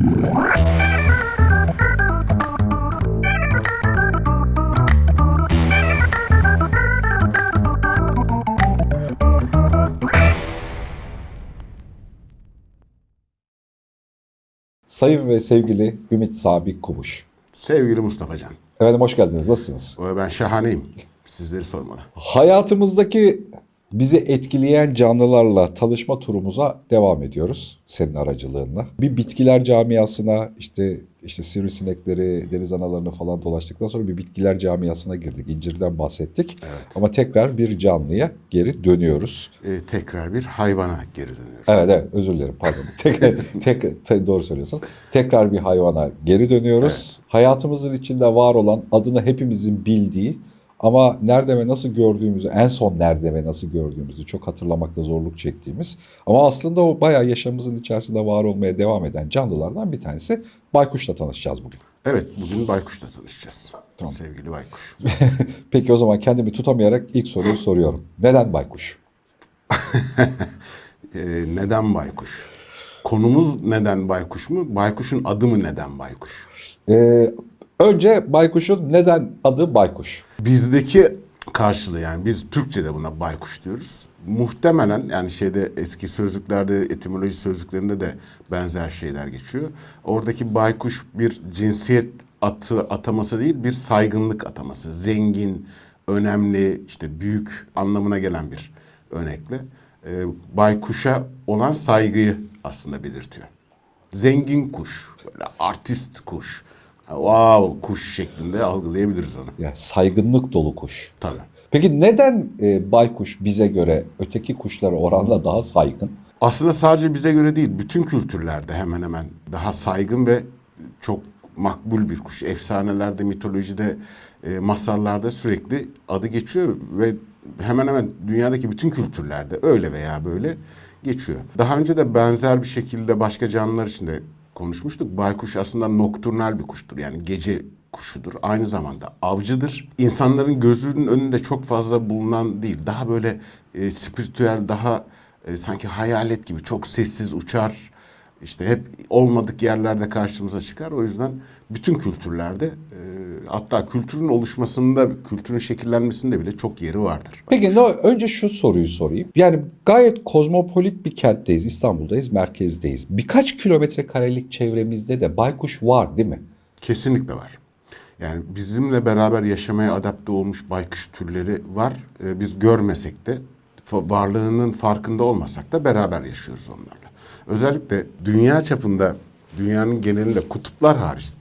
Sayın ve sevgili Ümit Sabit Kumuş. Sevgili Mustafa Can, Efendim hoş geldiniz. Nasılsınız? ben şahaneyim. Sizleri sormalı. Hayatımızdaki bizi etkileyen canlılarla tanışma turumuza devam ediyoruz senin aracılığınla. Bir bitkiler camiasına işte işte sivrisinekleri, deniz analarını falan dolaştıktan sonra bir bitkiler camiasına girdik. İncirden bahsettik. Ama tekrar bir canlıya geri dönüyoruz. Ee, tekrar bir hayvana geri dönüyoruz. Evet evet özür dilerim pardon. Tekrar, tekrar te- doğru söylüyorsun. Tekrar bir hayvana geri dönüyoruz. Hayatımızın içinde var olan adını hepimizin bildiği ama nerede ve nasıl gördüğümüzü, en son nerede ve nasıl gördüğümüzü çok hatırlamakta zorluk çektiğimiz ama aslında o bayağı yaşamımızın içerisinde var olmaya devam eden canlılardan bir tanesi baykuşla tanışacağız bugün. Evet, bugün baykuşla tanışacağız. Tamam. Sevgili baykuş. Peki o zaman kendimi tutamayarak ilk soruyu soruyorum. Neden baykuş? Ee, neden baykuş? Konumuz neden baykuş mu? Baykuşun adı mı neden baykuş? Ee, önce baykuşun neden adı baykuş? Bizdeki karşılığı yani biz Türkçe'de buna baykuş diyoruz. Muhtemelen yani şeyde eski sözlüklerde, etimoloji sözlüklerinde de benzer şeyler geçiyor. Oradaki baykuş bir cinsiyet atı ataması değil, bir saygınlık ataması. Zengin, önemli, işte büyük anlamına gelen bir örnekle. Ee, baykuşa olan saygıyı aslında belirtiyor. Zengin kuş, böyle artist kuş, wow kuş şeklinde algılayabiliriz onu. Yani saygınlık dolu kuş. Tabii. Peki neden e, baykuş bize göre öteki kuşlara oranla daha saygın? Aslında sadece bize göre değil, bütün kültürlerde hemen hemen daha saygın ve çok makbul bir kuş. Efsanelerde, mitolojide, e, masallarda sürekli adı geçiyor ve hemen hemen dünyadaki bütün kültürlerde öyle veya böyle geçiyor. Daha önce de benzer bir şekilde başka canlılar için de konuşmuştuk. Baykuş aslında nokturnal bir kuştur. Yani gece kuşudur. Aynı zamanda avcıdır. İnsanların gözünün önünde çok fazla bulunan değil. Daha böyle e, spiritüel, daha e, sanki hayalet gibi çok sessiz uçar. İşte hep olmadık yerlerde karşımıza çıkar. O yüzden bütün kültürlerde e, hatta kültürün oluşmasında, kültürün şekillenmesinde bile çok yeri vardır. Peki no, önce şu soruyu sorayım. Yani gayet kozmopolit bir kentteyiz, İstanbul'dayız, merkezdeyiz. Birkaç kilometre karelik çevremizde de baykuş var değil mi? Kesinlikle var. Yani bizimle beraber yaşamaya adapte olmuş baykuş türleri var. Ee, biz görmesek de varlığının farkında olmasak da beraber yaşıyoruz onlarla. Özellikle dünya çapında, dünyanın genelinde kutuplar hariç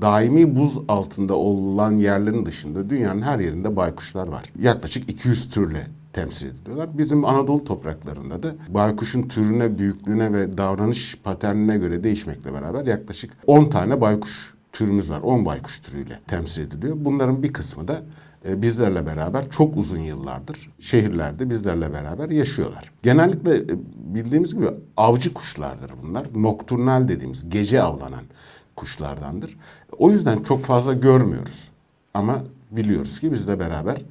daimi buz altında olan yerlerin dışında dünyanın her yerinde baykuşlar var. Yaklaşık 200 türle temsil ediliyorlar. Bizim Anadolu topraklarında da baykuşun türüne, büyüklüğüne ve davranış paternine göre değişmekle beraber yaklaşık 10 tane baykuş türümüz var. 10 baykuş türüyle temsil ediliyor. Bunların bir kısmı da e, bizlerle beraber çok uzun yıllardır şehirlerde bizlerle beraber yaşıyorlar. Genellikle e, bildiğimiz gibi avcı kuşlardır bunlar. Nokturnal dediğimiz gece avlanan kuşlardandır. O yüzden çok fazla görmüyoruz. Ama biliyoruz ki bizle beraber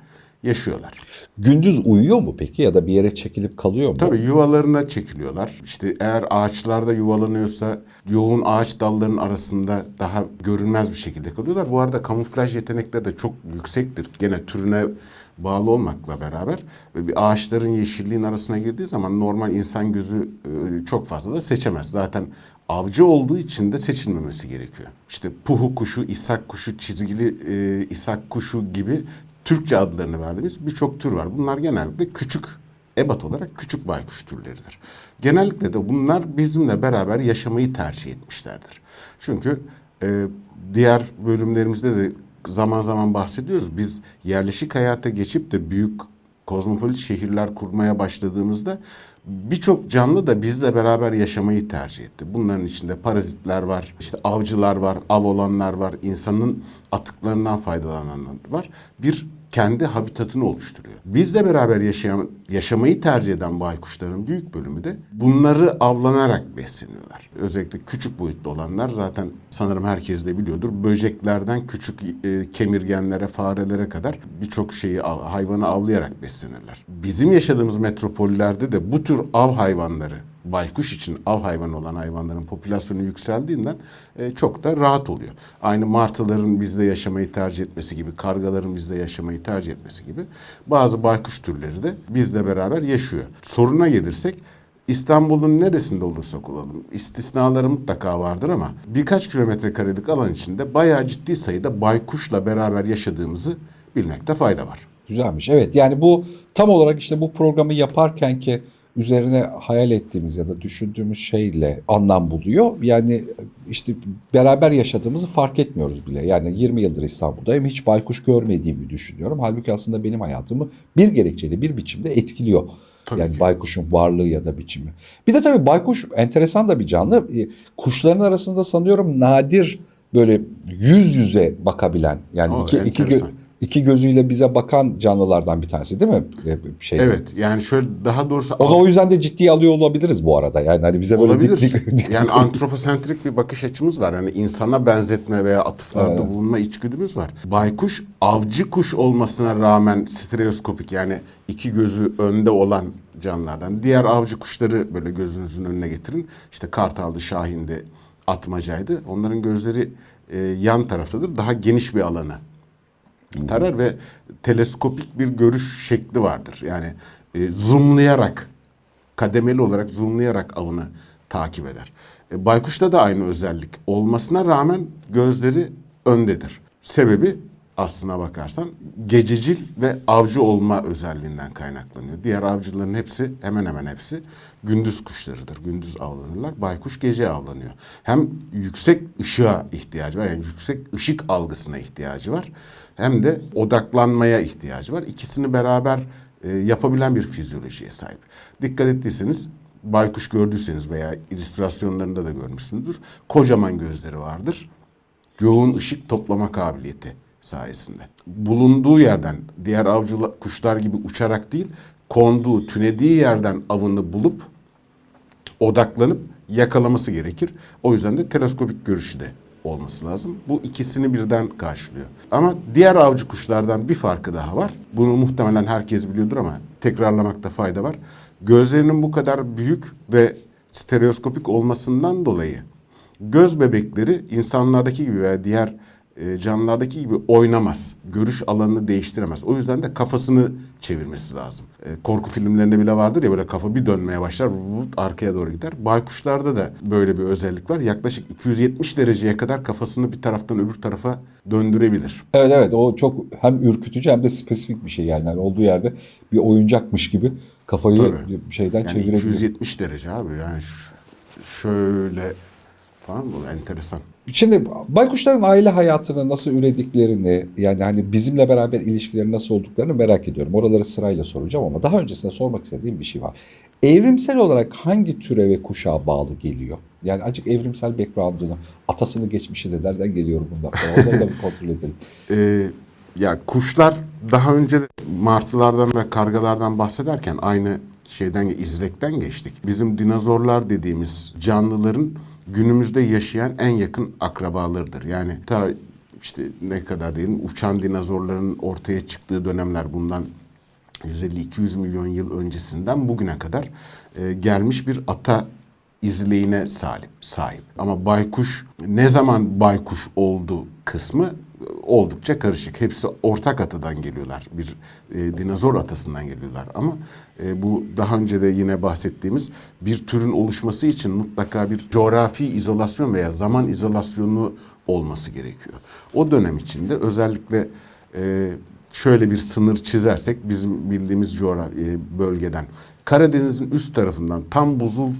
yaşıyorlar. Gündüz uyuyor mu peki ya da bir yere çekilip kalıyor mu? Tabii yuvalarına çekiliyorlar. İşte eğer ağaçlarda yuvalanıyorsa yoğun ağaç dallarının arasında daha görünmez bir şekilde kalıyorlar. Bu arada kamuflaj yetenekleri de çok yüksektir. Gene türüne bağlı olmakla beraber ve bir ağaçların yeşilliğin arasına girdiği zaman normal insan gözü e, çok fazla da seçemez. Zaten avcı olduğu için de seçilmemesi gerekiyor. İşte puhu kuşu, isak kuşu, çizgili e, isak kuşu gibi Türkçe adlarını verdiğimiz birçok tür var. Bunlar genellikle küçük ebat olarak küçük baykuş türleridir. Genellikle de bunlar bizimle beraber yaşamayı tercih etmişlerdir. Çünkü e, diğer bölümlerimizde de zaman zaman bahsediyoruz. Biz yerleşik hayata geçip de büyük kozmopolit şehirler kurmaya başladığımızda birçok canlı da bizle beraber yaşamayı tercih etti. Bunların içinde parazitler var, işte avcılar var, av olanlar var, insanın atıklarından faydalananlar var. Bir kendi habitatını oluşturuyor. Bizle beraber yaşayan, yaşamayı tercih eden baykuşların büyük bölümü de bunları avlanarak besleniyorlar. Özellikle küçük boyutlu olanlar zaten sanırım herkes de biliyordur. Böceklerden küçük e, kemirgenlere, farelere kadar birçok şeyi hayvanı avlayarak beslenirler. Bizim yaşadığımız metropollerde de bu tür av hayvanları baykuş için av hayvanı olan hayvanların popülasyonu yükseldiğinden e, çok da rahat oluyor. Aynı martıların bizde yaşamayı tercih etmesi gibi, kargaların bizde yaşamayı tercih etmesi gibi bazı baykuş türleri de bizle beraber yaşıyor. Soruna gelirsek İstanbul'un neresinde olursak olalım istisnaları mutlaka vardır ama birkaç kilometre karelik alan içinde bayağı ciddi sayıda baykuşla beraber yaşadığımızı bilmekte fayda var. Güzelmiş. Evet yani bu tam olarak işte bu programı yaparken ki üzerine hayal ettiğimiz ya da düşündüğümüz şeyle anlam buluyor. Yani işte beraber yaşadığımızı fark etmiyoruz bile. Yani 20 yıldır İstanbul'dayım hiç baykuş görmediğimi düşünüyorum. Halbuki aslında benim hayatımı bir gerekçeyle bir biçimde etkiliyor. Tabii yani ki. baykuşun varlığı ya da biçimi. Bir de tabii baykuş enteresan da bir canlı. E, Kuşların arasında sanıyorum nadir böyle yüz yüze bakabilen yani O iki, enteresan. iki gözüyle bize bakan canlılardan bir tanesi değil mi? Şeyde. Evet yani şöyle daha doğrusu O da o yüzden de ciddiye alıyor olabiliriz bu arada. Yani hani bize böyle olabilir. dik dik, dik- yani antroposentrik bir bakış açımız var. Yani insana benzetme veya atıflarda Evet. bulunma içgüdümüz var. Baykuş avcı kuş olmasına rağmen stereoskopik yani iki gözü önde olan canlılardan. Diğer avcı kuşları böyle gözünüzün önüne getirin. İşte kartaldı, şahindi, atmacaydı. Onların gözleri e, yan taraftadır. Daha geniş bir alanı tarar ve teleskopik bir görüş şekli vardır. Yani e, zoomlayarak, kademeli olarak zoomlayarak avını takip eder. E, baykuşta da aynı özellik olmasına rağmen gözleri öndedir. Sebebi aslına bakarsan gececil ve avcı olma özelliğinden kaynaklanıyor. Diğer avcıların hepsi hemen hemen hepsi gündüz kuşlarıdır. Gündüz avlanırlar. Baykuş gece avlanıyor. Hem yüksek ışığa ihtiyacı var. Yani yüksek ışık algısına ihtiyacı var. Hem de odaklanmaya ihtiyacı var. İkisini beraber e, yapabilen bir fizyolojiye sahip. Dikkat ettiyseniz baykuş gördüyseniz veya illüstrasyonlarında da görmüşsünüzdür. Kocaman gözleri vardır yoğun ışık toplama kabiliyeti sayesinde. Bulunduğu yerden diğer avcı kuşlar gibi uçarak değil, konduğu, tünediği yerden avını bulup odaklanıp yakalaması gerekir. O yüzden de teleskopik görüşü de olması lazım. Bu ikisini birden karşılıyor. Ama diğer avcı kuşlardan bir farkı daha var. Bunu muhtemelen herkes biliyordur ama tekrarlamakta fayda var. Gözlerinin bu kadar büyük ve stereoskopik olmasından dolayı göz bebekleri insanlardaki gibi veya diğer e, canlılardaki gibi oynamaz. Görüş alanını değiştiremez. O yüzden de kafasını çevirmesi lazım. E, korku filmlerinde bile vardır ya böyle kafa bir dönmeye başlar vut, arkaya doğru gider. Baykuşlarda da böyle bir özellik var. Yaklaşık 270 dereceye kadar kafasını bir taraftan öbür tarafa döndürebilir. Evet evet o çok hem ürkütücü hem de spesifik bir şey yani. yani olduğu yerde bir oyuncakmış gibi kafayı Tabii. şeyden Yani çevirebiliyor. 270 derece abi yani şöyle falan bu enteresan. Şimdi baykuşların aile hayatını nasıl ürediklerini yani hani bizimle beraber ilişkileri nasıl olduklarını merak ediyorum. Oraları sırayla soracağım ama daha öncesinde sormak istediğim bir şey var. Evrimsel olarak hangi türe ve kuşağa bağlı geliyor? Yani acık evrimsel background'unu, atasını geçmişini nereden geliyor bunlar onları da bir kontrol edelim. Ee, ya kuşlar daha önce martılardan ve kargalardan bahsederken aynı şeyden izlekten geçtik. Bizim dinozorlar dediğimiz canlıların günümüzde yaşayan en yakın akrabalarıdır. Yani ta işte ne kadar diyelim uçan dinozorların ortaya çıktığı dönemler bundan 150-200 milyon yıl öncesinden bugüne kadar e, gelmiş bir ata izleyine sahip, sahip. Ama baykuş ne zaman baykuş oldu kısmı oldukça karışık. Hepsi ortak atadan geliyorlar. Bir e, dinozor atasından geliyorlar. Ama e, bu daha önce de yine bahsettiğimiz bir türün oluşması için mutlaka bir coğrafi izolasyon veya zaman izolasyonu olması gerekiyor. O dönem içinde özellikle e, şöyle bir sınır çizersek bizim bildiğimiz coğrafi e, bölgeden Karadeniz'in üst tarafından tam buzul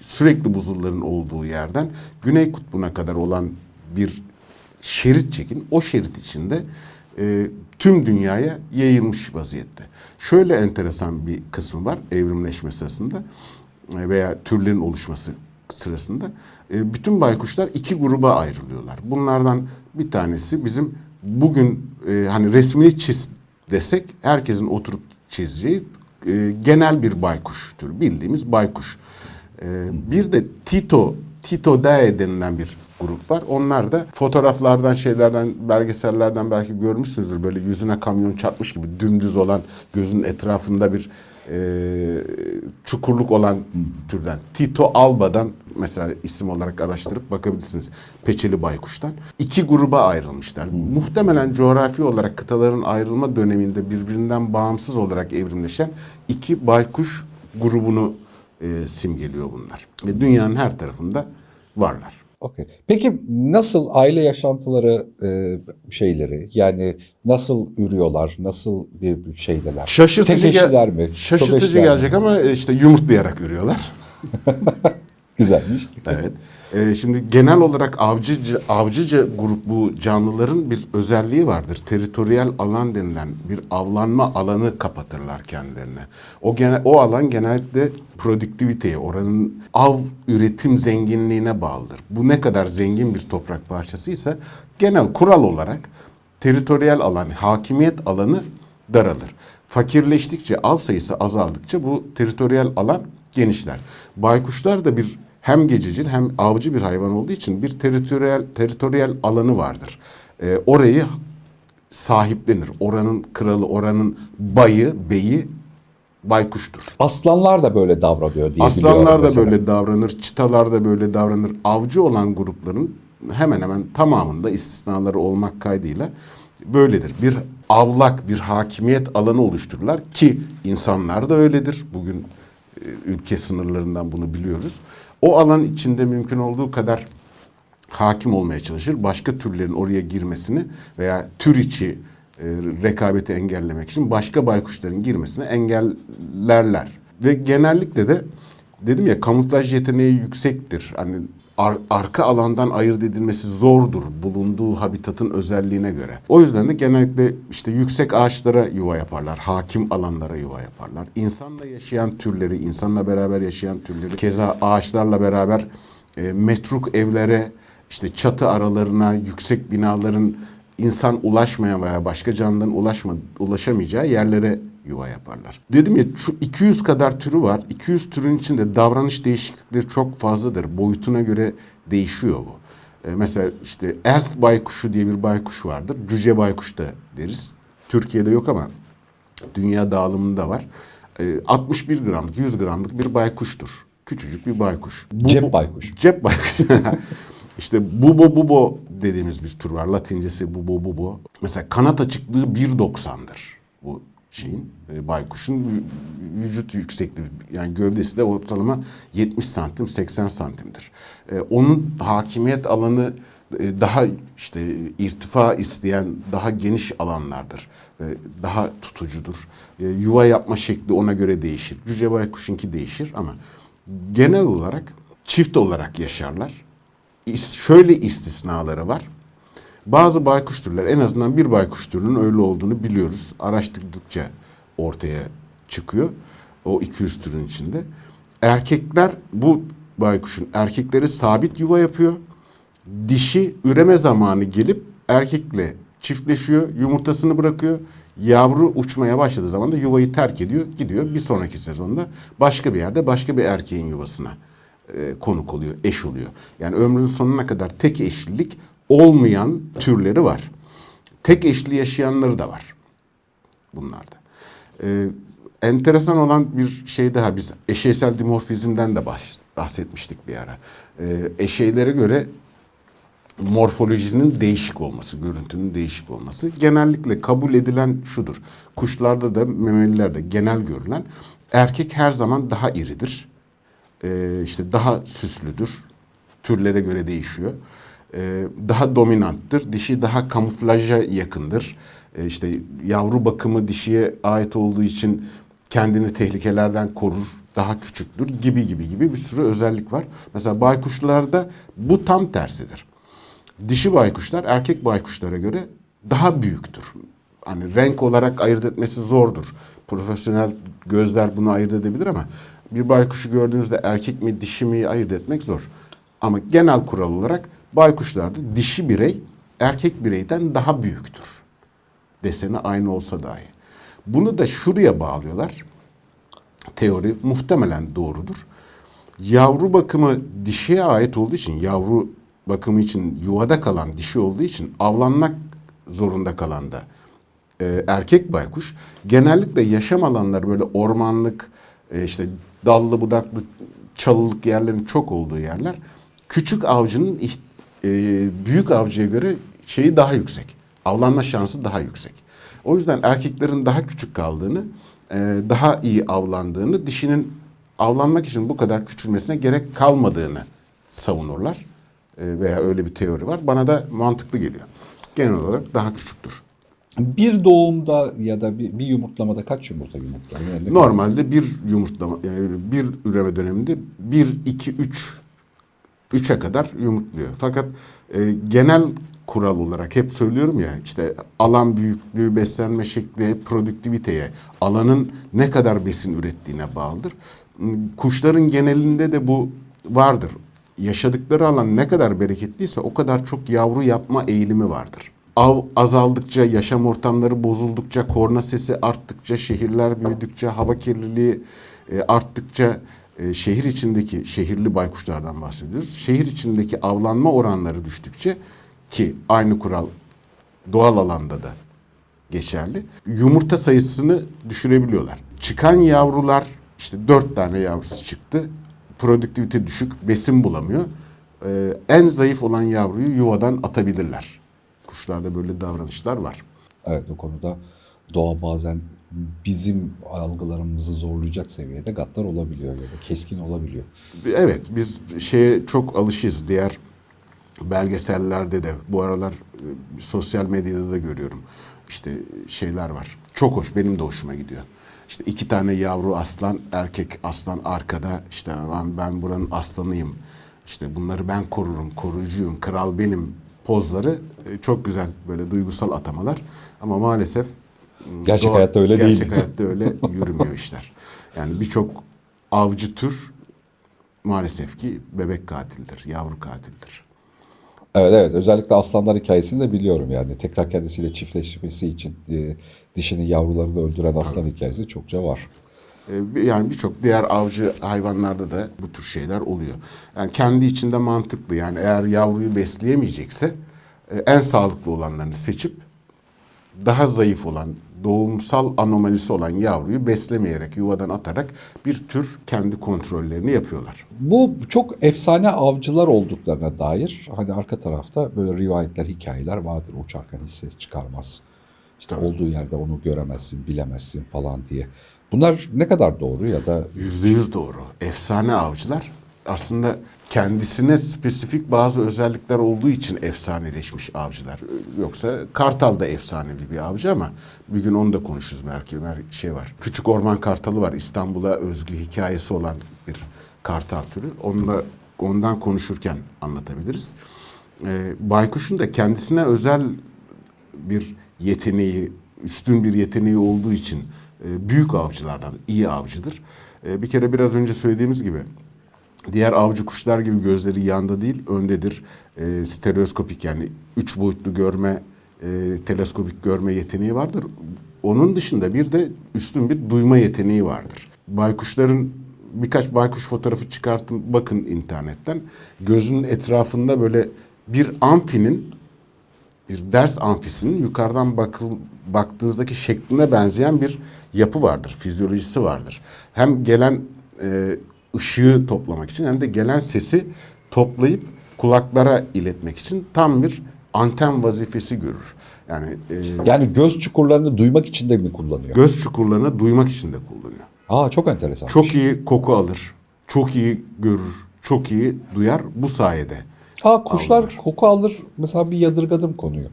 sürekli buzulların olduğu yerden Güney Kutbu'na kadar olan bir şerit çekin. O şerit içinde e, tüm dünyaya yayılmış vaziyette. Şöyle enteresan bir kısmı var evrimleşme sırasında e, veya türlerin oluşması sırasında. E, bütün baykuşlar iki gruba ayrılıyorlar. Bunlardan bir tanesi bizim bugün e, hani resmini çiz desek herkesin oturup çizeceği e, genel bir baykuş türü. Bildiğimiz baykuş. Ee, bir de Tito, Tito Dae denilen bir grup var. Onlar da fotoğraflardan, şeylerden, belgesellerden belki görmüşsünüzdür. Böyle yüzüne kamyon çarpmış gibi dümdüz olan gözün etrafında bir e, çukurluk olan türden. Tito alba'dan mesela isim olarak araştırıp bakabilirsiniz. Peçeli baykuştan. İki gruba ayrılmışlar. Muhtemelen coğrafi olarak kıtaların ayrılma döneminde birbirinden bağımsız olarak evrimleşen iki baykuş grubunu e, simgeliyor bunlar. Ve dünyanın her tarafında varlar. Okey. Peki nasıl aile yaşantıları e, şeyleri yani nasıl ürüyorlar, nasıl bir bir şeydeler? Şaşırtıcı, Tek gel- mi? Şaşırtıcı eşliler mi? gelecek ama e, işte yumurtlayarak ürüyorlar. Güzelmiş. Evet. Ee, şimdi genel olarak avcıca, avcıca grup bu canlıların bir özelliği vardır. Teritoriyel alan denilen bir avlanma alanı kapatırlar kendilerine. O gene, o alan genellikle produktiviteye, oranın av üretim zenginliğine bağlıdır. Bu ne kadar zengin bir toprak parçasıysa genel kural olarak teritoriyel alan, hakimiyet alanı daralır. Fakirleştikçe, av sayısı azaldıkça bu teritoriyel alan genişler. Baykuşlar da bir hem gececil hem avcı bir hayvan olduğu için bir teritoriyel teritoriyel alanı vardır. Ee, orayı sahiplenir. Oranın kralı, oranın bayı, beyi baykuştur. Aslanlar da böyle davranıyor diye Aslanlar da mesela. böyle davranır, çitalar da böyle davranır. Avcı olan grupların hemen hemen tamamında istisnaları olmak kaydıyla böyledir. Bir avlak, bir hakimiyet alanı oluştururlar ki insanlar da öyledir. Bugün e, ülke sınırlarından bunu biliyoruz. O alan içinde mümkün olduğu kadar hakim olmaya çalışır. Başka türlerin oraya girmesini veya tür içi e, rekabeti engellemek için başka baykuşların girmesini engellerler. Ve genellikle de dedim ya kamuflaj yeteneği yüksektir. Hani ar- arka alandan ayırt edilmesi zordur bulunduğu habitatın özelliğine göre. O yüzden de genellikle işte yüksek ağaçlara yuva yaparlar, hakim alanlara yuva yaparlar. İnsanla yaşayan türleri, insanla beraber yaşayan türleri, keza ağaçlarla beraber e, metruk evlere, işte çatı aralarına, yüksek binaların insan ulaşmayan veya başka canlıların ulaşma, ulaşamayacağı yerlere yuva yaparlar. Dedim ya şu 200 kadar türü var. 200 türün içinde davranış değişiklikleri çok fazladır. Boyutuna göre değişiyor bu. Ee, mesela işte elf baykuşu diye bir baykuş vardır. Cüce baykuş da deriz. Türkiye'de yok ama dünya dağılımında var. Ee, 61 gramlık, 100 gramlık bir baykuştur. Küçücük bir baykuş. Bu- Cep baykuş. Cep baykuş. işte bubo bubo dediğimiz bir tür var. Latincesi bubo bubo. Mesela kanat açıklığı 1.90'dır bu şeyin e, baykuşun vü- vücut yüksekliği yani gövdesi de ortalama 70 santim 80 santimdir. E, onun hakimiyet alanı e, daha işte irtifa isteyen daha geniş alanlardır ve daha tutucudur. E, yuva yapma şekli ona göre değişir. Cüce baykuşunki değişir ama genel olarak çift olarak yaşarlar. İs- Şöyle istisnaları var. Bazı baykuş türler en azından bir baykuş türünün öyle olduğunu biliyoruz. Araştırdıkça ortaya çıkıyor. O 200 türün içinde. Erkekler bu baykuşun erkekleri sabit yuva yapıyor. Dişi üreme zamanı gelip erkekle çiftleşiyor, yumurtasını bırakıyor. Yavru uçmaya başladığı zaman da yuvayı terk ediyor, gidiyor. Bir sonraki sezonda başka bir yerde başka bir erkeğin yuvasına e, konuk oluyor, eş oluyor. Yani ömrünün sonuna kadar tek eşlilik olmayan türleri var. Tek eşli yaşayanları da var bunlarda. Ee, enteresan olan bir şey daha biz eşeysel dimorfizmden de bahs- bahsetmiştik bir ara. Ee, eşeylere göre morfolojisinin değişik olması, görüntünün değişik olması genellikle kabul edilen şudur. Kuşlarda da memelilerde genel görülen erkek her zaman daha iridir. Ee, işte daha süslüdür. Türlere göre değişiyor. Ee, daha dominanttır. Dişi daha kamuflaja yakındır. Ee, işte yavru bakımı dişiye ait olduğu için kendini tehlikelerden korur, daha küçüktür gibi gibi gibi bir sürü özellik var. Mesela baykuşlarda bu tam tersidir. Dişi baykuşlar erkek baykuşlara göre daha büyüktür. Hani renk olarak ayırt etmesi zordur. Profesyonel gözler bunu ayırt edebilir ama bir baykuşu gördüğünüzde erkek mi dişi mi ayırt etmek zor. Ama genel kural olarak baykuşlarda dişi birey erkek bireyden daha büyüktür. Deseni aynı olsa dahi. Bunu da şuraya bağlıyorlar. Teori muhtemelen doğrudur. Yavru bakımı dişiye ait olduğu için, yavru bakımı için yuvada kalan dişi olduğu için avlanmak zorunda kalan da e, erkek baykuş genellikle yaşam alanları böyle ormanlık, e, işte dallı budaklı, çalılık yerlerin çok olduğu yerler. Küçük avcının e, büyük avcıya göre şeyi daha yüksek. Avlanma şansı daha yüksek. O yüzden erkeklerin daha küçük kaldığını, e, daha iyi avlandığını, dişinin avlanmak için bu kadar küçülmesine gerek kalmadığını savunurlar. E, veya öyle bir teori var. Bana da mantıklı geliyor. Genel olarak daha küçüktür. Bir doğumda ya da bir, bir yumurtlamada kaç yumurta ne- Normalde bir yumurtlama, yani bir üreme döneminde 1, 2, 3, 3'e kadar yumurtluyor. Fakat e, genel kural olarak hep söylüyorum ya işte alan büyüklüğü, beslenme şekli, produktiviteye, alanın ne kadar besin ürettiğine bağlıdır. Kuşların genelinde de bu vardır. Yaşadıkları alan ne kadar bereketliyse o kadar çok yavru yapma eğilimi vardır. Av azaldıkça, yaşam ortamları bozuldukça, korna sesi arttıkça, şehirler büyüdükçe, hava kirliliği e, arttıkça, e, şehir içindeki şehirli baykuşlardan bahsediyoruz. Şehir içindeki avlanma oranları düştükçe ki aynı kural doğal alanda da geçerli. Yumurta sayısını düşürebiliyorlar. Çıkan yavrular işte dört tane yavrusu çıktı. Produktivite düşük, besin bulamıyor. Ee, en zayıf olan yavruyu yuvadan atabilirler. Kuşlarda böyle davranışlar var. Evet o konuda doğa bazen bizim algılarımızı zorlayacak seviyede gaddar olabiliyor ya da keskin olabiliyor. Evet biz şeye çok alışıyız. Diğer belgesellerde de bu aralar e, sosyal medyada da görüyorum. İşte şeyler var. Çok hoş benim de hoşuma gidiyor. İşte iki tane yavru aslan, erkek aslan arkada. İşte ben, ben buranın aslanıyım. İşte bunları ben korurum, koruyucuyum, kral benim pozları e, çok güzel böyle duygusal atamalar. Ama maalesef Gerçek doğa- hayatta öyle değil. Gerçek hayatta öyle yürümüyor işler. Yani birçok avcı tür maalesef ki bebek katildir, yavru katildir. Evet evet özellikle aslanlar hikayesini de biliyorum yani tekrar kendisiyle çiftleşmesi için e, dişinin yavrularını öldüren aslan hikayesi çokça var. Bir- Yani birçok diğer avcı hayvanlarda da bu tür şeyler oluyor. Yani kendi içinde mantıklı. Yani eğer yavruyu besleyemeyecekse e, en sağlıklı olanlarını seçip daha zayıf olan, doğumsal anomalisi olan yavruyu beslemeyerek, yuvadan atarak bir tür kendi kontrollerini yapıyorlar. Bu çok efsane avcılar olduklarına dair hani arka tarafta böyle rivayetler, hikayeler vardır. Uçarken hiç ses çıkarmaz. İşte Tabii. olduğu yerde onu göremezsin, bilemezsin falan diye. Bunlar ne kadar doğru ya da Yüzde yüz doğru. Efsane avcılar aslında kendisine spesifik bazı özellikler olduğu için efsaneleşmiş avcılar. Yoksa Kartal da efsanevi bir avcı ama bir gün onu da konuşuruz belki. Bir şey var. Küçük orman kartalı var. İstanbul'a özgü hikayesi olan bir kartal türü. Onunla, ondan konuşurken anlatabiliriz. Ee, baykuşun da kendisine özel bir yeteneği, üstün bir yeteneği olduğu için e, büyük avcılardan, iyi avcıdır. E, bir kere biraz önce söylediğimiz gibi diğer avcı kuşlar gibi gözleri yanda değil, öndedir. E, stereoskopik yani üç boyutlu görme, e, teleskopik görme yeteneği vardır. Onun dışında bir de üstün bir duyma yeteneği vardır. Baykuşların birkaç baykuş fotoğrafı çıkartın bakın internetten. Gözünün etrafında böyle bir amfinin bir ders amfisinin yukarıdan bakıl, baktığınızdaki şekline benzeyen bir yapı vardır, fizyolojisi vardır. Hem gelen e, ışığı toplamak için hem de gelen sesi toplayıp kulaklara iletmek için tam bir anten vazifesi görür. Yani e, yani göz çukurlarını duymak için de mi kullanıyor? göz çukurlarını duymak için de kullanıyor. Aa çok enteresan. Çok iyi koku alır, çok iyi görür, çok iyi duyar bu sayede. Aa kuşlar Avlar. koku alır. Mesela bir yadırgadım konuyu.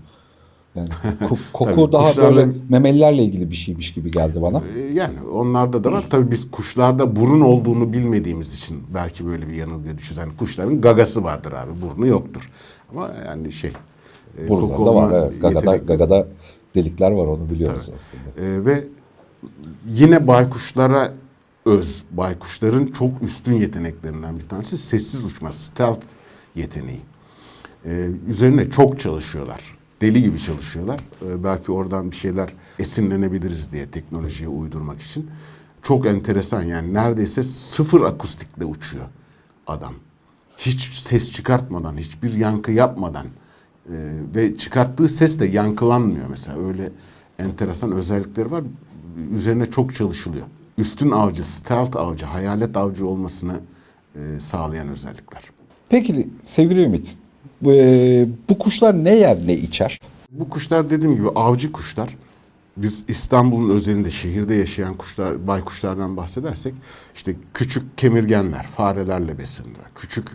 Yani ko- koku Tabii, daha kuşlarla- böyle memelilerle ilgili bir şeymiş gibi geldi bana. Ee, Yani onlarda da var. Tabii biz kuşlarda burun olduğunu bilmediğimiz için belki böyle bir yanılgıya düşüyoruz. Yani kuşların gagası vardır abi. Burnu yoktur. Ama yani şey. e, koku Buralarda var evet. Gagada, yetenekleri- gagada delikler var onu biliyoruz aslında. Ee, ve yine baykuşlara öz, baykuşların çok üstün yeteneklerinden bir tanesi sessiz uçma, stealth yeteneği. Ee, üzerine çok çalışıyorlar. Deli gibi çalışıyorlar. Ee, belki oradan bir şeyler esinlenebiliriz diye teknolojiye uydurmak için. Çok enteresan yani neredeyse sıfır akustikle uçuyor adam. Hiç ses çıkartmadan, hiçbir yankı yapmadan e, ve çıkarttığı ses de yankılanmıyor mesela. Öyle enteresan özellikleri var. Üzerine çok çalışılıyor. Üstün avcı, stealth avcı, hayalet avcı olmasını e, sağlayan özellikler. Peki sevgili Ümit, e, bu kuşlar ne yer ne içer? Bu kuşlar dediğim gibi avcı kuşlar. Biz İstanbul'un özelinde şehirde yaşayan kuşlar, baykuşlardan bahsedersek işte küçük kemirgenler, farelerle beslenirler. Küçük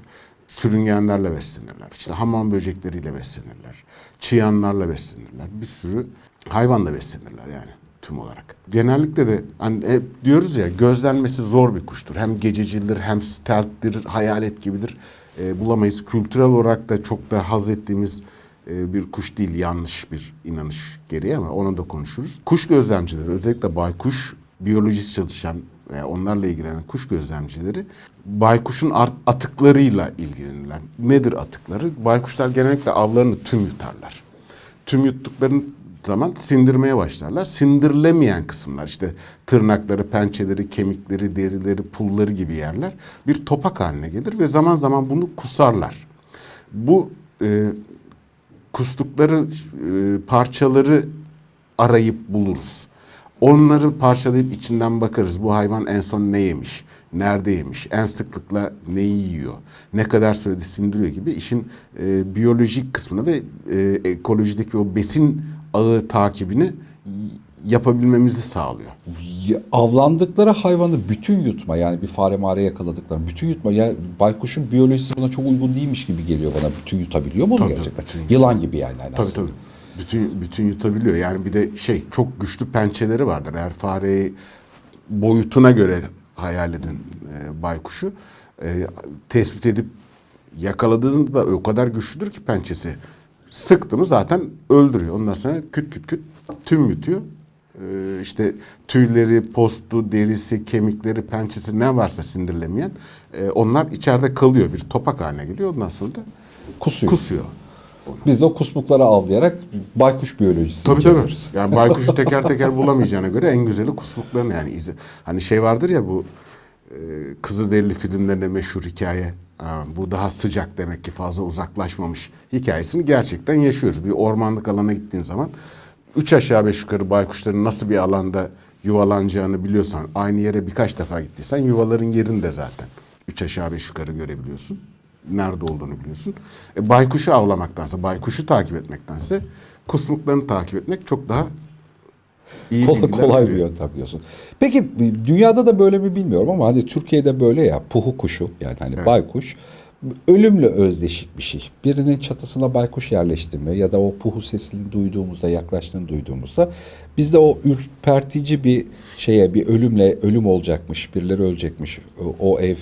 sürüngenlerle beslenirler. İşte hamam böcekleriyle beslenirler. Çıyanlarla beslenirler. Bir sürü hayvanla beslenirler yani tüm olarak. Genellikle de hani hep diyoruz ya gözlenmesi zor bir kuştur. Hem gececildir hem stealth'tir, hayalet gibidir. Ee, bulamayız. Kültürel olarak da çok da haz ettiğimiz e, bir kuş değil yanlış bir inanış gereği ama onu da konuşuruz. Kuş gözlemcileri özellikle baykuş biyolojisi çalışan veya onlarla ilgilenen kuş gözlemcileri baykuşun atıklarıyla ilgilenirler. Nedir atıkları? Baykuşlar genellikle avlarını tüm yutarlar. Tüm yuttuklarını zaman sindirmeye başlarlar. Sindirilemeyen kısımlar işte tırnakları, pençeleri, kemikleri, derileri, pulları gibi yerler bir topak haline gelir ve zaman zaman bunu kusarlar. Bu e, kustukları e, parçaları arayıp buluruz. Onları parçalayıp içinden bakarız. Bu hayvan en son ne yemiş? Nerede yemiş? En sıklıkla neyi yiyor? Ne kadar sürede sindiriyor gibi işin e, biyolojik kısmını ve e, ekolojideki o besin ağı takibini yapabilmemizi sağlıyor. Avlandıkları hayvanı bütün yutma yani bir fare mare yakaladıkları bütün yutma. Ya baykuşun biyolojisi buna çok uygun değilmiş gibi geliyor bana. Bütün yutabiliyor mu onu Tabii, gerçekten? bütün. Yılan gibi yani. yani Tabii aslında. tabii. Bütün bütün yutabiliyor. Yani bir de şey çok güçlü pençeleri vardır. Eğer fareyi boyutuna göre hayal edin e, baykuşu e, tespit edip yakaladığında o kadar güçlüdür ki pençesi. Sıktı mı zaten öldürüyor. Ondan sonra küt küt küt tüm yutuyor. E, işte tüyleri, postu, derisi, kemikleri, pençesi ne varsa sindirilemeyen e, onlar içeride kalıyor. Bir topak haline geliyor. Ondan sonra da Kusuyor. kusuyor. Biz de o kusmukları avlayarak baykuş biyolojisi Tabii tabii. inceliyoruz. Yani baykuşu teker teker bulamayacağına göre en güzeli kusmukların yani izi. Hani şey vardır ya bu e, Kızılderili filmlerinde meşhur hikaye. Ha, bu daha sıcak demek ki fazla uzaklaşmamış hikayesini gerçekten yaşıyoruz. Bir ormanlık alana gittiğin zaman üç aşağı beş yukarı baykuşların nasıl bir alanda yuvalanacağını biliyorsan aynı yere birkaç defa gittiysen yuvaların yerini de zaten üç aşağı beş yukarı görebiliyorsun. Nerede olduğunu biliyorsun. E, baykuşu avlamaktansa, baykuşu takip etmektense kusmuklarını takip etmek çok daha iyi Kolay, kolay bir yöntem diyorsun. Peki dünyada da böyle mi bilmiyorum ama hani Türkiye'de böyle ya puhu kuşu yani hani Evet. baykuş ölümle özdeşik bir şey. Birinin çatısına baykuş yerleştirme ya da o puhu sesini duyduğumuzda yaklaştığını duyduğumuzda bizde o ürpertici bir şeye bir ölümle ölüm olacakmış birileri ölecekmiş o ev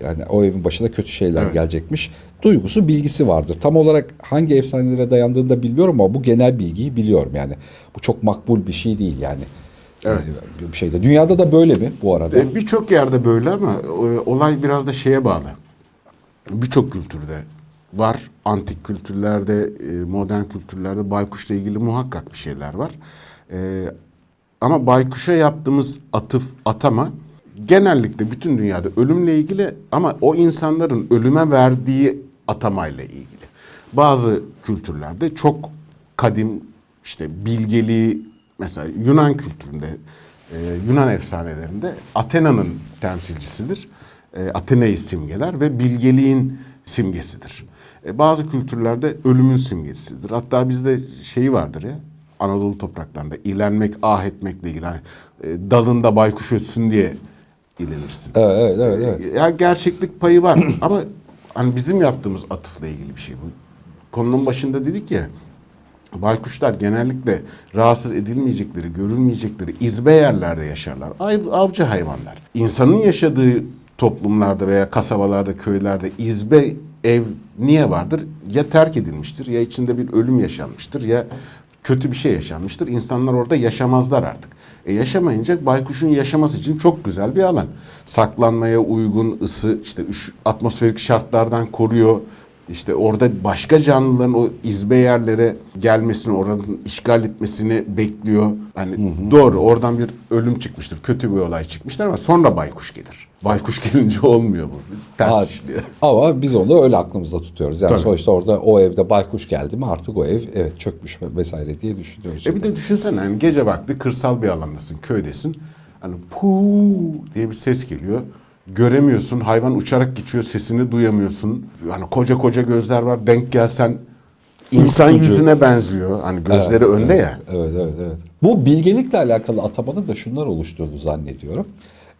yani o evin başına kötü şeyler Evet. gelecekmiş duygusu bilgisi vardır. Tam olarak hangi efsanelere dayandığını da bilmiyorum ama bu genel bilgiyi biliyorum yani. Bu çok makbul bir şey değil yani. Evet. Ee, Bir şeyde. Dünyada da böyle mi bu arada? E, Birçok yerde böyle ama e, olay biraz da şeye bağlı. Birçok kültürde var. Antik kültürlerde, e, modern kültürlerde baykuşla ilgili muhakkak bir şeyler var. Ama baykuşa yaptığımız atıf, atama genellikle bütün dünyada ölümle ilgili ama o insanların ölüme verdiği atamayla ilgili. Bazı kültürlerde çok kadim işte bilgeliği mesela Yunan kültüründe e, Yunan efsanelerinde Athena'nın temsilcisidir. E, Athena'yı simgeler ve bilgeliğin simgesidir. E, bazı kültürlerde ölümün simgesidir. Hatta bizde şeyi vardır ya Anadolu topraklarında ilenmek, ah etmekle ilgili. Hani, e, dalında baykuş ötsün diye ilenirsin. Evet, evet, evet. evet. Ya gerçeklik payı var ama hani bizim yaptığımız atıfla ilgili bir şey bu. Konunun başında dedik ya baykuşlar genellikle rahatsız edilmeyecekleri, görülmeyecekleri izbe yerlerde yaşarlar. Av- avcı hayvanlar. İnsanın yaşadığı toplumlarda veya kasabalarda, köylerde izbe ev niye vardır? Ya terk edilmiştir, ya içinde bir ölüm yaşanmıştır, ya kötü bir şey yaşanmıştır. İnsanlar orada yaşamazlar artık. E yaşamayınca baykuşun yaşaması için çok güzel bir alan. Saklanmaya uygun, ısı, işte atmosferik şartlardan koruyor. işte orada başka canlıların o izbe yerlere gelmesini, oranın işgal etmesini bekliyor. Hani doğru oradan bir ölüm çıkmıştır, kötü bir olay çıkmıştır ama sonra baykuş gelir. Baykuş gelince olmuyor bu. Ters Ha, işliyor. Ama biz onu öyle aklımızda tutuyoruz. Yani Tabii. sonuçta orada o evde baykuş geldi mi artık o ev evet çökmüş vesaire diye düşünüyoruz. E bir de düşünsene hani gece vakti kırsal bir alandasın, köydesin. Hani puu diye bir ses geliyor. Göremiyorsun, hayvan uçarak geçiyor, sesini duyamıyorsun. Hani koca koca gözler var, denk gelsen insan Ürkütücü. yüzüne benziyor. Hani gözleri önde ya. Evet, evet, evet. Bu bilgelikle alakalı atamanın da şunlar oluşturduğunu zannediyorum.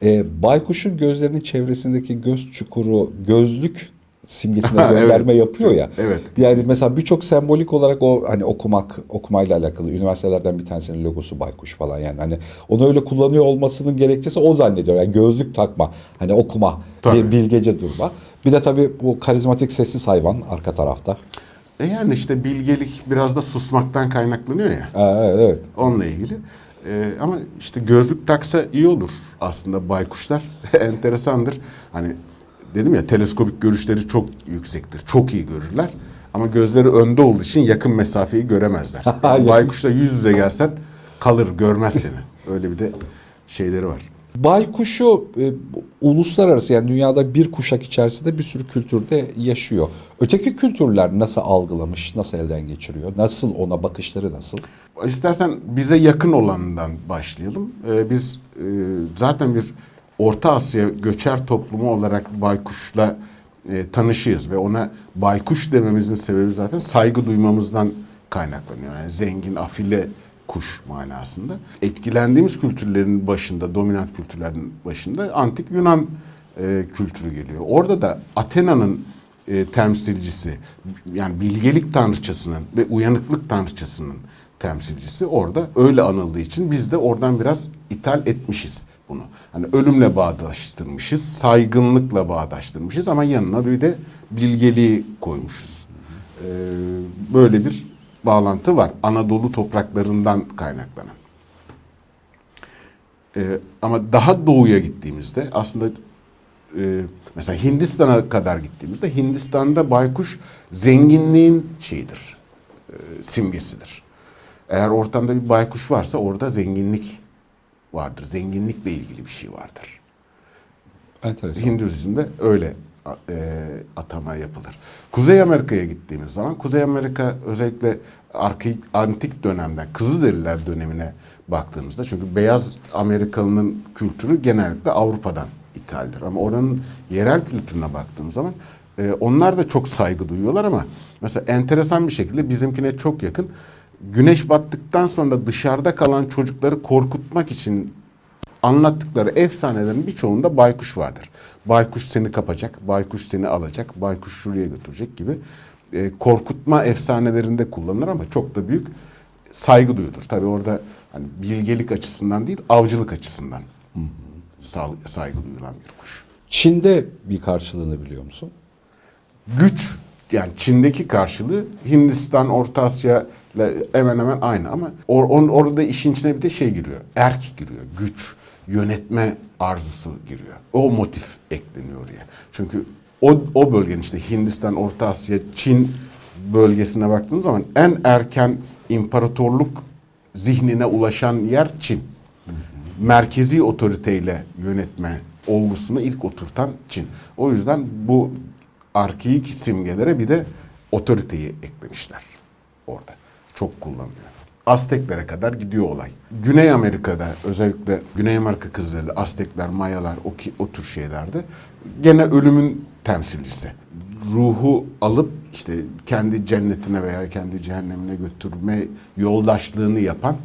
Ee, baykuşun gözlerinin çevresindeki göz çukuru, gözlük simgesine Evet. gönderme yapıyor ya. Evet. Yani mesela birçok sembolik olarak o hani okumak, okumayla alakalı üniversitelerden bir tanesinin logosu baykuş falan yani hani onu öyle kullanıyor olmasının gerekçesi o zannediyor. Yani gözlük takma, hani okuma, Tabii. bilgece durma. Bir de tabii bu karizmatik sessiz hayvan arka tarafta. E yani işte bilgelik biraz da susmaktan kaynaklanıyor ya. Evet, evet. Onunla ilgili. Ee, ama işte gözlük taksa iyi olur aslında baykuşlar. Enteresandır. Hani dedim ya teleskopik görüşleri çok yüksektir. Çok iyi görürler. Ama gözleri önde olduğu için yakın mesafeyi göremezler. Yani baykuşla yüz yüze gelsen kalır görmez seni. Öyle bir de şeyleri var. Baykuşu e, uluslararası yani dünyada bir kuşak içerisinde bir sürü kültürde yaşıyor. Öteki kültürler nasıl algılamış, nasıl elden geçiriyor, nasıl ona bakışları nasıl? İstersen bize yakın olanından başlayalım. Ee, biz e, zaten bir Orta Asya göçer toplumu olarak baykuşla e, tanışıyız ve ona baykuş dememizin sebebi zaten saygı duymamızdan kaynaklanıyor. Yani zengin, afile kuş manasında. Etkilendiğimiz kültürlerin başında, dominant kültürlerin başında antik Yunan e, kültürü geliyor. Orada da Athena'nın e, temsilcisi, yani bilgelik tanrıçasının ve uyanıklık tanrıçasının temsilcisi orada öyle anıldığı için biz de oradan biraz ithal etmişiz bunu. Hani ölümle bağdaştırmışız, saygınlıkla bağdaştırmışız ama yanına bir de bilgeliği koymuşuz. Ee, böyle bir bağlantı var Anadolu topraklarından kaynaklanan. Ee, ama daha doğuya gittiğimizde aslında e, mesela Hindistan'a kadar gittiğimizde Hindistan'da baykuş zenginliğin şeyidir, e, simgesidir. Eğer ortamda bir baykuş varsa orada zenginlik vardır. Zenginlikle ilgili bir şey vardır. Enteresan. Hinduizm'de öyle e, atama yapılır. Kuzey Amerika'ya gittiğimiz zaman Kuzey Amerika özellikle arkaik, antik dönemden Kızılderililer dönemine baktığımızda çünkü beyaz Amerikalının kültürü genellikle Avrupa'dan ithaldir. Ama oranın yerel kültürüne baktığımız zaman e, onlar da çok saygı duyuyorlar ama mesela enteresan bir şekilde bizimkine çok yakın. Güneş battıktan sonra dışarıda kalan çocukları korkutmak için anlattıkları efsanelerin birçoğunda baykuş vardır. Baykuş seni kapacak, baykuş seni alacak, baykuş şuraya götürecek gibi e, korkutma efsanelerinde kullanılır ama çok da büyük saygı duyulur. Tabii orada hani bilgelik açısından değil, avcılık açısından saygı duyulan bir kuş. Çin'de bir karşılığını biliyor musun? Güç yani Çin'deki karşılığı Hindistan, Orta Asya ile hemen hemen aynı ama or, on- orada işin içine bir de şey giriyor. Erk giriyor. Güç, yönetme arzusu giriyor. O motif ekleniyor oraya. Çünkü o, o bölgenin işte Hindistan, Orta Asya, Çin bölgesine baktığınız zaman en erken imparatorluk zihnine ulaşan yer Çin. Merkezi otoriteyle yönetme olgusunu ilk oturtan Çin. O yüzden bu arkeik simgelere bir de otoriteyi eklemişler orada. Çok kullanılıyor. Azteklere kadar gidiyor olay. Güney Amerika'da özellikle Güney Amerika kızları, Aztekler, Mayalar o, ki, o tür şeylerde gene ölümün temsilcisi. Ruhu alıp işte kendi cennetine veya kendi cehennemine götürme yoldaşlığını yapan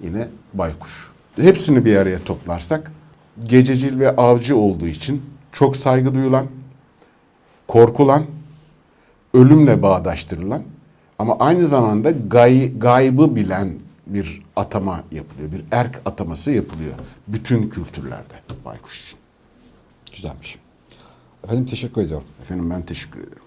yine baykuş. Hepsini bir araya toplarsak gececil ve avcı olduğu için çok saygı duyulan, korkulan, ölümle bağdaştırılan ama aynı zamanda gay, gaybı bilen bir atama yapılıyor. Bir erk ataması yapılıyor. Bütün kültürlerde baykuş için. Güzelmiş. Efendim teşekkür ediyorum. Efendim ben teşekkür ederim.